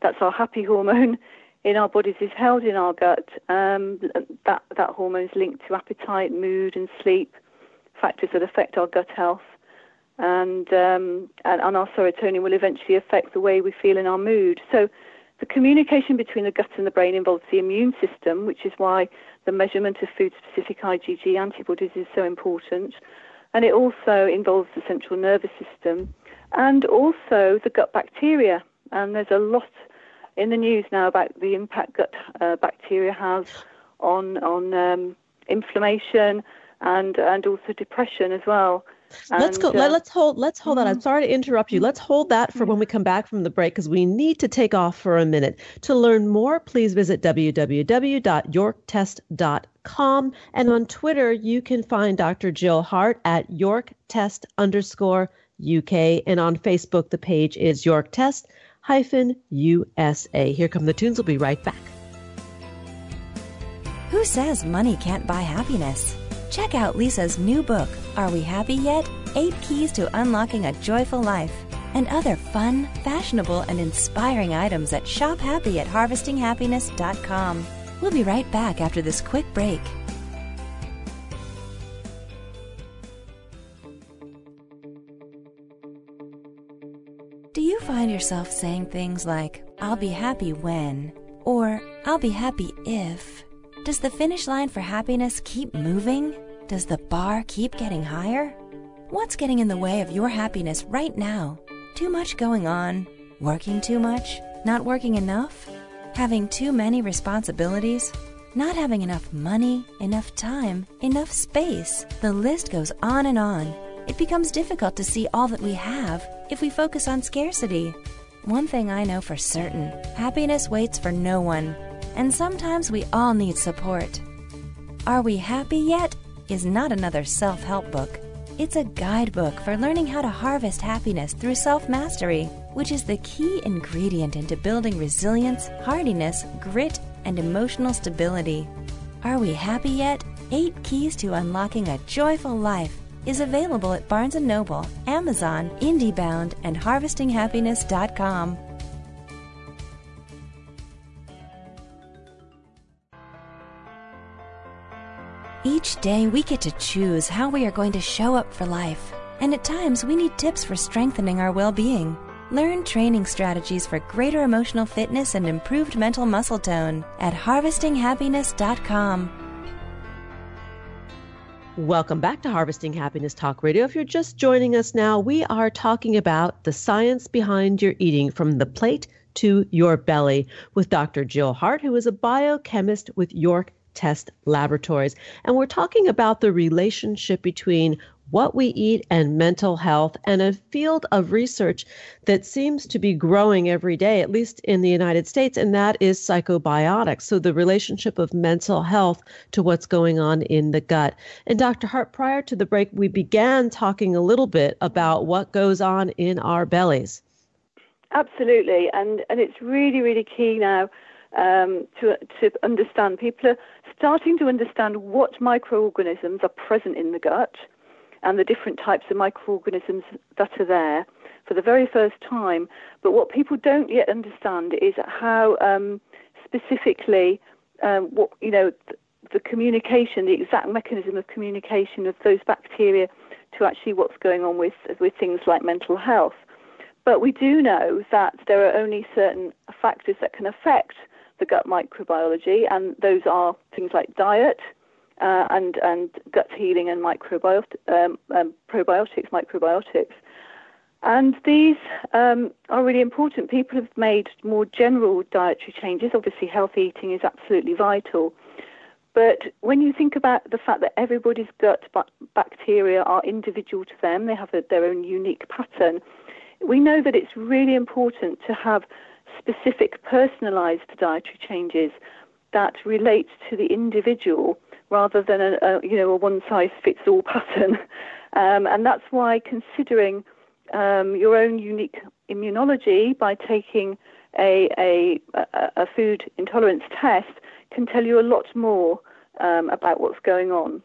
that's our happy hormone [LAUGHS] in our bodies, is held in our gut. Um, that, that hormone is linked to appetite, mood, and sleep, factors that affect our gut health. And, um, and, and our serotonin will eventually affect the way we feel in our mood. So the communication between the gut and the brain involves the immune system, which is why the measurement of food specific IgG antibodies is so important. And it also involves the central nervous system and also the gut bacteria. And there's a lot in the news now about the impact gut uh, bacteria has on, on um, inflammation and, and also depression as well. Let's go. Uh, let's hold. Let's hold mm-hmm. that. I'm mm-hmm. sorry to interrupt you. Let's hold that for when we come back from the break because we need to take off for a minute. To learn more, please visit www.yorktest.com and on Twitter you can find Dr. Gill Hart at yorktest underscore UK and on Facebook the page is yorktest hyphen USA. Here come the tunes. We'll be right back. Who says money can't buy happiness? Check out Lisa's new book, Are We Happy Yet? Eight Keys to Unlocking a Joyful Life, and other fun, fashionable, and inspiring items at shophappy at harvestinghappiness.com. We'll be right back after this quick break. Do you find yourself saying things like, I'll be happy when, or I'll be happy if? Does the finish line for happiness keep moving? Does the bar keep getting higher? What's getting in the way of your happiness right now? Too much going on? Working too much? Not working enough? Having too many responsibilities? Not having enough money, enough time, enough space? The list goes on and on. It becomes difficult to see all that we have if we focus on scarcity. One thing I know for certain happiness waits for no one and sometimes we all need support. Are We Happy Yet? is not another self help book. It's a guidebook for learning how to harvest happiness through self mastery, which is the key ingredient into building resilience, hardiness, grit, and emotional stability. Are We Happy Yet? Eight Keys to Unlocking a Joyful Life is available at Barnes & Noble, Amazon, IndieBound, and HarvestingHappiness.com. Each day we get to choose how we are going to show up for life, and at times we need tips for strengthening our well being. Learn training strategies for greater emotional fitness and improved mental muscle tone at harvestinghappiness.com. Welcome back to Harvesting Happiness Talk Radio. If you're just joining us now, we are talking about the science behind your eating from the plate to your belly with Dr. Gill Hart, who is a biochemist with York Test Laboratories. And we're talking about the relationship between what we eat and mental health and a field of research that seems to be growing every day, at least in the United States, and that is psychobiotics. So the relationship of mental health to what's going on in the gut. And Dr. Hart, prior to the break, we began talking a little bit about what goes on in our bellies. Absolutely, and and it's really really key now um, to to understand. People are starting to understand what microorganisms are present in the gut and the different types of microorganisms that are there for the very first time. But what people don't yet understand is how um, specifically, um, what you know, the, communication, the exact mechanism of communication of those bacteria to actually what's going on with with things like mental health. But we do know that there are only certain factors that can affect the gut microbiology, and those are things like diet uh, and and gut healing and microbiot- um, um, probiotics, microbiotics. And these um, are really important. People have made more general dietary changes. Obviously, healthy eating is absolutely vital. But when you think about the fact that everybody's gut bacteria are individual to them, they have a, their own unique pattern, we know that it's really important to have specific personalized dietary changes that relate to the individual rather than a, a you know a one size fits all [LAUGHS] pattern um, and that's why considering um, your own unique immunology by taking a, a, a, food intolerance test can tell you a lot more um, about what's going on.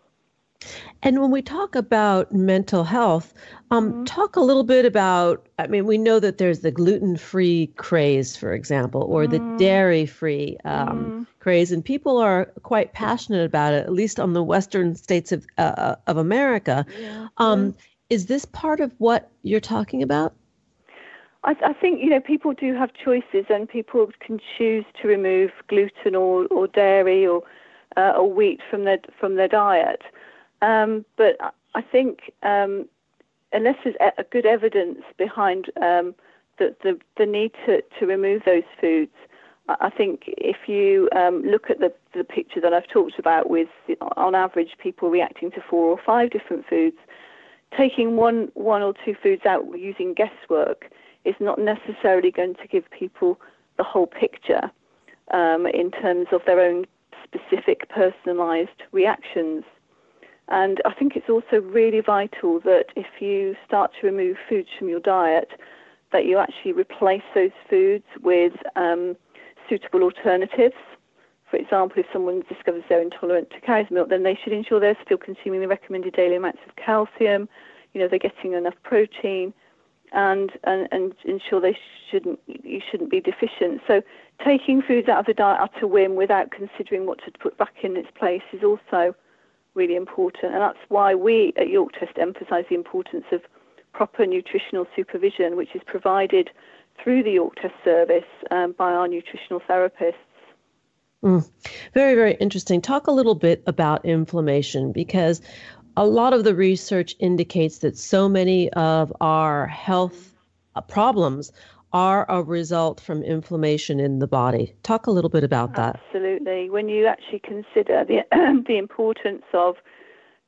And when we talk about mental health, um, mm-hmm. talk a little bit about. I mean, we know that there's the gluten-free craze, for example, or mm-hmm. the dairy-free um, mm-hmm. craze, and people are quite passionate about it. At least on the western states of uh, uh of America. Yeah. Um, is this part of what you're talking about? I, I, think you know people do have choices, and people can choose to remove gluten or, or dairy or uh, or wheat from their from their diet. Um, but I think um, unless there's a good evidence behind um, the, the, the need to, to remove those foods, I think if you um, look at the, the picture that I've talked about with, on average, people reacting to four or five different foods, taking one one or two foods out using guesswork is not necessarily going to give people the whole picture um, in terms of their own specific personalized reactions. And I think it's also really vital that if you start to remove foods from your diet, that you actually replace those foods with um, suitable alternatives. For example, if someone discovers they're intolerant to cow's milk, then they should ensure they're still consuming the recommended daily amounts of calcium. You know, they're getting enough protein, and and, and ensure they shouldn't you shouldn't be deficient. So taking foods out of the diet at a whim without considering what to put back in its place is also really important, and that's why we at York Test emphasise the importance of proper nutritional supervision, which is provided through the York Test service um, by our nutritional therapists. Mm. Very, very interesting. Talk a little bit about inflammation because a lot of the research indicates that so many of our health problems are a result from inflammation in the body. Talk a little bit about that. Absolutely. When you actually consider the [CLEARS THROAT] the importance of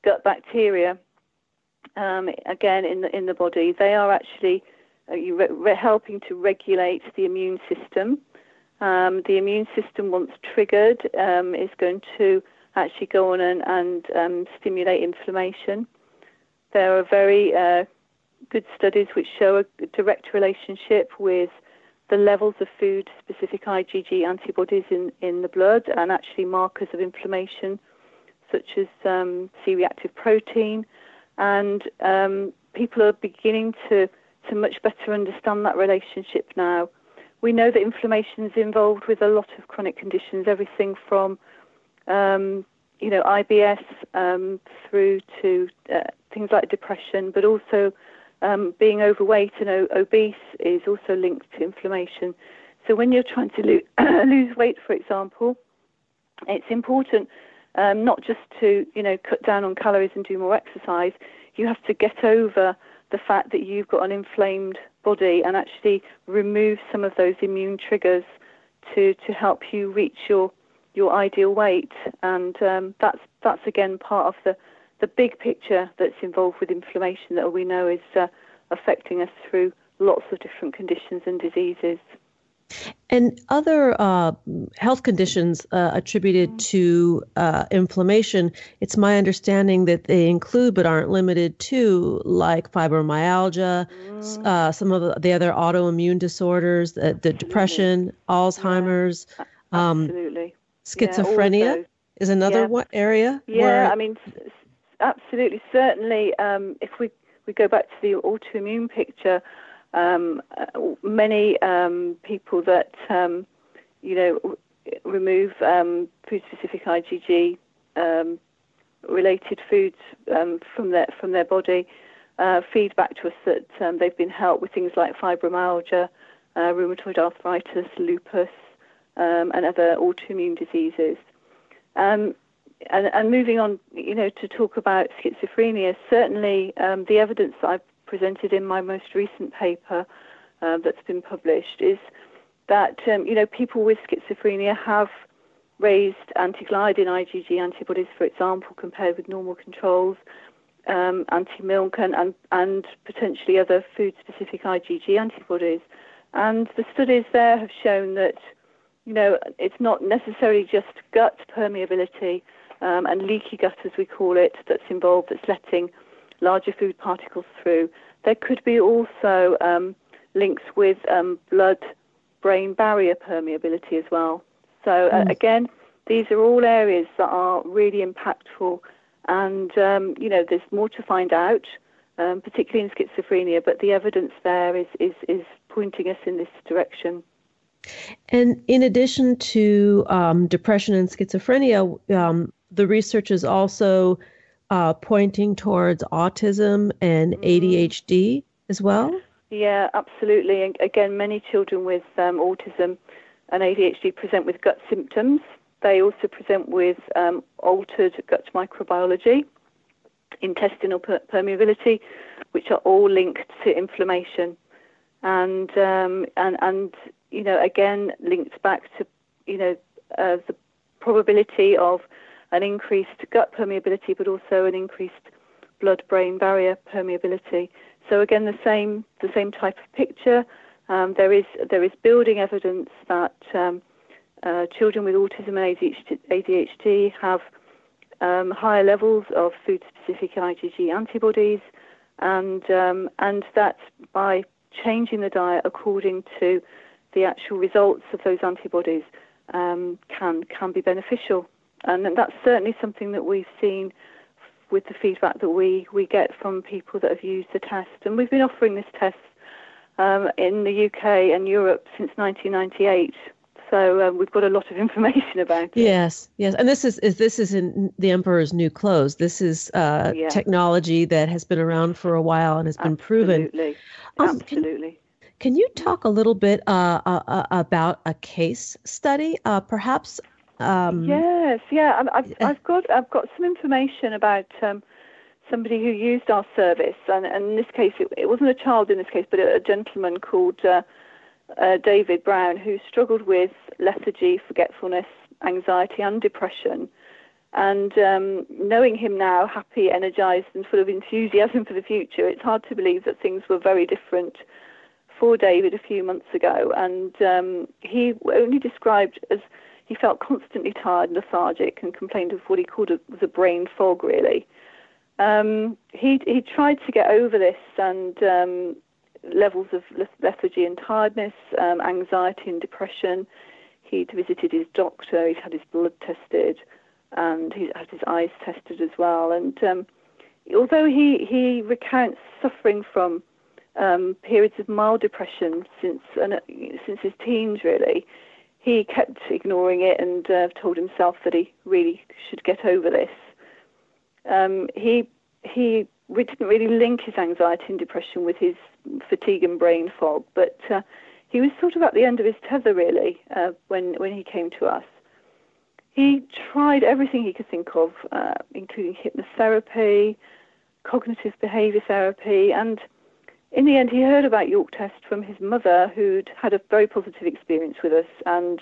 gut bacteria, um, again in the in the body, they are actually uh, re- helping to regulate the immune system. Um, the immune system, once triggered, um, is going to actually go on and, and um, stimulate inflammation. There are very uh, good studies which show a direct relationship with the levels of food specific IgG antibodies in, in the blood and actually markers of inflammation such as um, C reactive protein. And um, people are beginning to, to much better understand that relationship now. We know that inflammation is involved with a lot of chronic conditions, everything from um, you know IBS um, through to uh, things like depression, but also um, being overweight and o- obese is also linked to inflammation. So when you're trying to lo- [CLEARS THROAT] lose weight, for example, it's important um, not just to you know cut down on calories and do more exercise. You have to get over the fact that you've got an inflamed body and actually remove some of those immune triggers to to help you reach your your ideal weight. And um, that's that's again part of the the big picture that's involved with inflammation that we know is uh, affecting us through lots of different conditions and diseases. And other uh, health conditions uh, attributed mm. to uh, inflammation, it's my understanding that they include but aren't limited to, like fibromyalgia, mm. Uh, some of the, other autoimmune disorders, the, the depression, Alzheimer's. Yeah. Um. Schizophrenia yeah, is another yeah. one area. Yeah, where... I mean, absolutely. Certainly, um, if we, we go back to the autoimmune picture, um, uh, many um, people that um, you know remove um, food-specific IgG um, related foods um, from their from their body uh, feed back to us that they've been helped with things like fibromyalgia, uh, rheumatoid arthritis, lupus, and other autoimmune diseases. And, and, moving on, you know, to talk about schizophrenia, certainly the evidence that I've presented in my most recent paper uh, that's been published is that um, you know people with schizophrenia have raised anti-gliadin IgG antibodies, for example, compared with normal controls, um, anti-milk and, and, and potentially other food-specific IgG antibodies. And the studies there have shown that you know it's not necessarily just gut permeability um, and leaky gut, as we call it, that's involved that's letting larger food particles through. There could be also um, links with um, blood-brain barrier permeability as well. So uh, mm. again, these are all areas that are really impactful, and um, you know there's more to find out, um, particularly in schizophrenia. But the evidence there is is is pointing us in this direction. And in addition to um, depression and schizophrenia, um, the research is also uh, pointing towards autism and mm. ADHD as well? Yeah, absolutely. And again, many children with um, autism and ADHD present with gut symptoms. They also present with um, altered gut microbiology, intestinal per- permeability, which are all linked to inflammation, and um, and and you know again linked back to you know uh, the probability of an increased gut permeability, but also an increased blood-brain barrier permeability. So again, the same the same type of picture. Um, there is there is building evidence that um, uh, children with autism and ADHD have um, higher levels of food-specific IgG antibodies, and um, and that by changing the diet according to the actual results of those antibodies um, can can be beneficial, and that's certainly something that we've seen with the feedback that we we get from people that have used the test, and we've been offering this test um, in the UK and Europe since 1998. So um, we've got a lot of [LAUGHS] information about it. Yes, yes, and this is, is this is in the Emperor's New Clothes. This is uh, yeah. technology that has been around for a while and has been Absolutely. proven. Um, Absolutely. Can, can, you talk a little bit uh, uh, uh about a case study, uh, perhaps? Um, yes, yeah. I've, I've got I've got some information about. Um, somebody who used our service, and, and in this case, it, it, wasn't a child in this case, but a, a gentleman called uh, uh, David Brown, who struggled with lethargy, forgetfulness, anxiety, and depression. And um, knowing him now, happy, energized, and full of enthusiasm [LAUGHS] for the future, it's hard to believe that things were very different for David a few months ago. And um, he only described as he felt constantly tired, and lethargic, and complained of what he called a, was a brain fog, really. Um, he he tried to get over this and um, levels of lethargy and tiredness, um, anxiety and depression. He'd visited his doctor, he'd had his blood tested, and he had his eyes tested as well. And um, although he, he recounts suffering from um, periods of mild depression since uh, since his teens, really, he kept ignoring it and uh, told himself that he really should get over this. Um, he he we didn't really link his anxiety and depression with his fatigue and brain fog, but uh, he was sort of at the end of his tether really uh, when when he came to us. He tried everything he could think of, uh, including hypnotherapy, cognitive behaviour therapy, and in the end, he heard about York Test from his mother, who'd had a very positive experience with us, and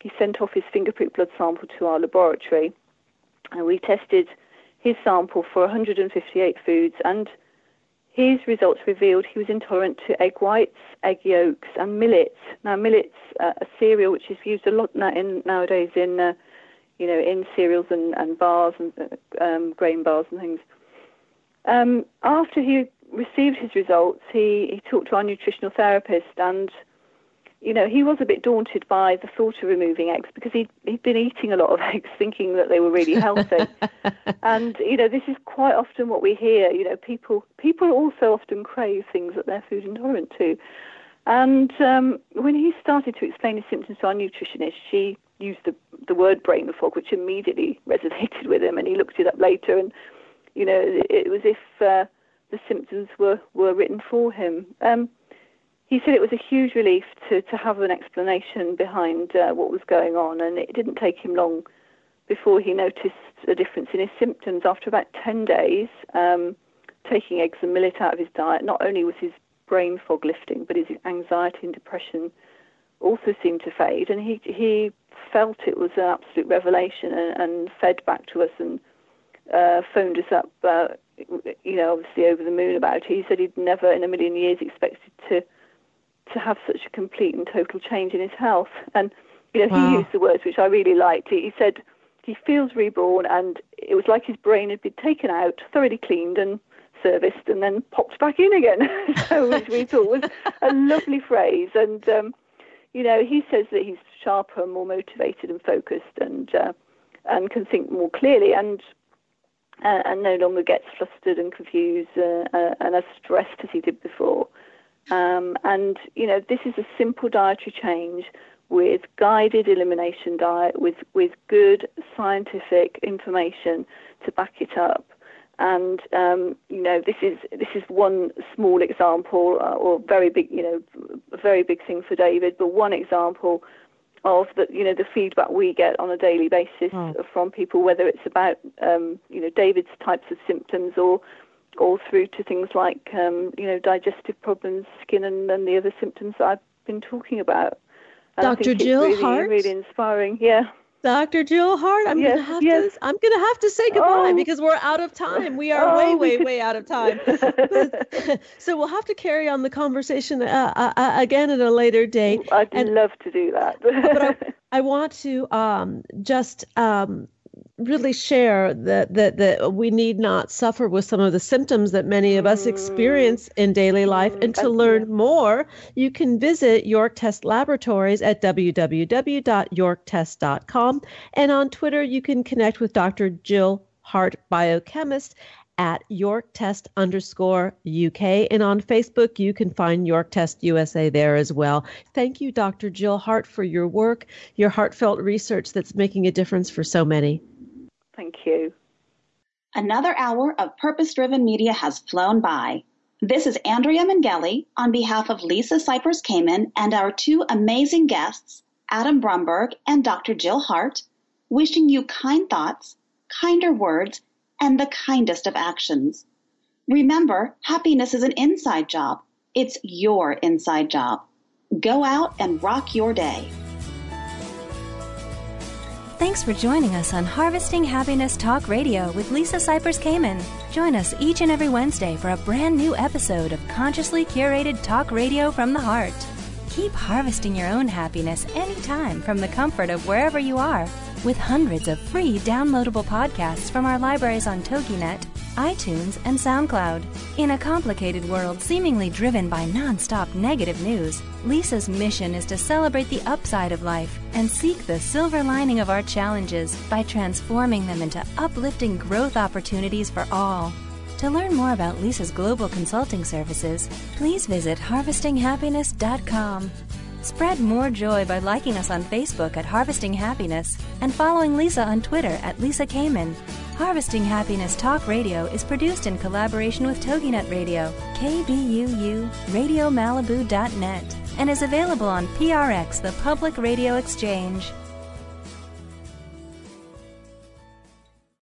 he sent off his finger prick blood sample to our laboratory, and we tested his sample for 158 foods, and his results revealed he was intolerant to egg whites, egg yolks, and millet. Now, millet's uh, a cereal which is used a lot in, nowadays in, uh, you know, in cereals and, and bars and uh, um, grain bars and things. Um, after he received his results, he, he talked to our nutritional therapist and you know, he was a bit daunted by the thought of removing eggs because he'd, he'd been eating a lot of [LAUGHS] eggs thinking that they were really healthy. [LAUGHS] and, you know, this is quite often what we hear. You know, people, people also often crave things that they're food intolerant to. And um, when he started to explain his symptoms to our nutritionist, she used the, the word brain fog, which immediately resonated with him. And he looked it up later and, you know, it, it was if uh, the symptoms were, were written for him. Um, he said it was a huge relief to, to have an explanation behind uh, what was going on, and it didn't take him long before he noticed a difference in his symptoms. After about 10 days, um, taking eggs and millet out of his diet, not only was his brain fog lifting, but his anxiety and depression also seemed to fade, and he he felt it was an absolute revelation, and, and fed back to us and uh, phoned us up, uh, you know, obviously over the moon about it. He said he'd never in a million years expected to to have such a complete and total change in his health. And you know, wow. he used the words which I really liked. He said he feels reborn, and it was like his brain had been taken out, thoroughly cleaned and serviced, and then popped back in again. [LAUGHS] so which we thought was a lovely phrase. And um, you know, he says that he's sharper, more motivated, and focused, and uh, and can think more clearly, and uh, and no longer gets flustered and confused uh, uh and as stressed as he did before. Um, and, you know, this is a simple dietary change with guided elimination diet, with, with good scientific information to back it up. And um, you know, this is this is one small example, uh, or very big, you know, very big thing for David, but one example of the you know the feedback we get on a daily basis oh. from people, whether it's about um, you know David's types of symptoms or all through to things like um, you know digestive problems, skin, and, and the other symptoms that I've been talking about. And Dr. Gill really, Hart, really inspiring. Yeah. Dr. Gill Hart, I'm yes, gonna have yes. to I'm gonna have to say goodbye oh. because we're out of time. We are oh, way, way, way out of time. [LAUGHS] [LAUGHS] so we'll have to carry on the conversation uh, uh, uh, again at a later date. I'd and, love to do that. but I, [LAUGHS] I, want to um, just um, really share that, that that we need not suffer with some of the symptoms that many of us experience mm. in daily life. And to mm, learn more, you can visit York Test Laboratories at www.yorktest.com. And on Twitter, you can connect with Dr. Gill Hart, biochemist, at York Test underscore UK. And on Facebook, you can find York Test USA there as well. Thank you, Dr. Gill Hart, for your work, your heartfelt research that's making a difference for so many. Thank you. Another hour of purpose driven media has flown by. This is Andrea Mengele on behalf of Lisa Cypers Kamen and our two amazing guests, Adam Brumberg and Dr. Gill Hart, wishing you kind thoughts, kinder words, and the kindest of actions. Remember, happiness is an inside job. It's your inside job. Go out and rock your day. Thanks for joining us on Harvesting Happiness Talk Radio with Lisa Cypers Kamen. Join us each and every Wednesday for a brand new episode of consciously curated talk radio from the heart. Keep harvesting your own happiness anytime from the comfort of wherever you are with hundreds of free downloadable podcasts from our libraries on TogiNet iTunes, and SoundCloud. In a complicated world seemingly driven by nonstop negative news, Lisa's mission is to celebrate the upside of life and seek the silver lining of our challenges by transforming them into uplifting growth opportunities for all. To learn more about Lisa's global consulting services, please visit harvestinghappiness.com. Spread more joy by liking us on Facebook at Harvesting Happiness and following Lisa on Twitter at Lisa Kamen Harvesting Happiness Talk Radio is produced in collaboration with TogiNet Radio, KBUU, RadioMalibu.net, and is available on PRX, the Public Radio Exchange.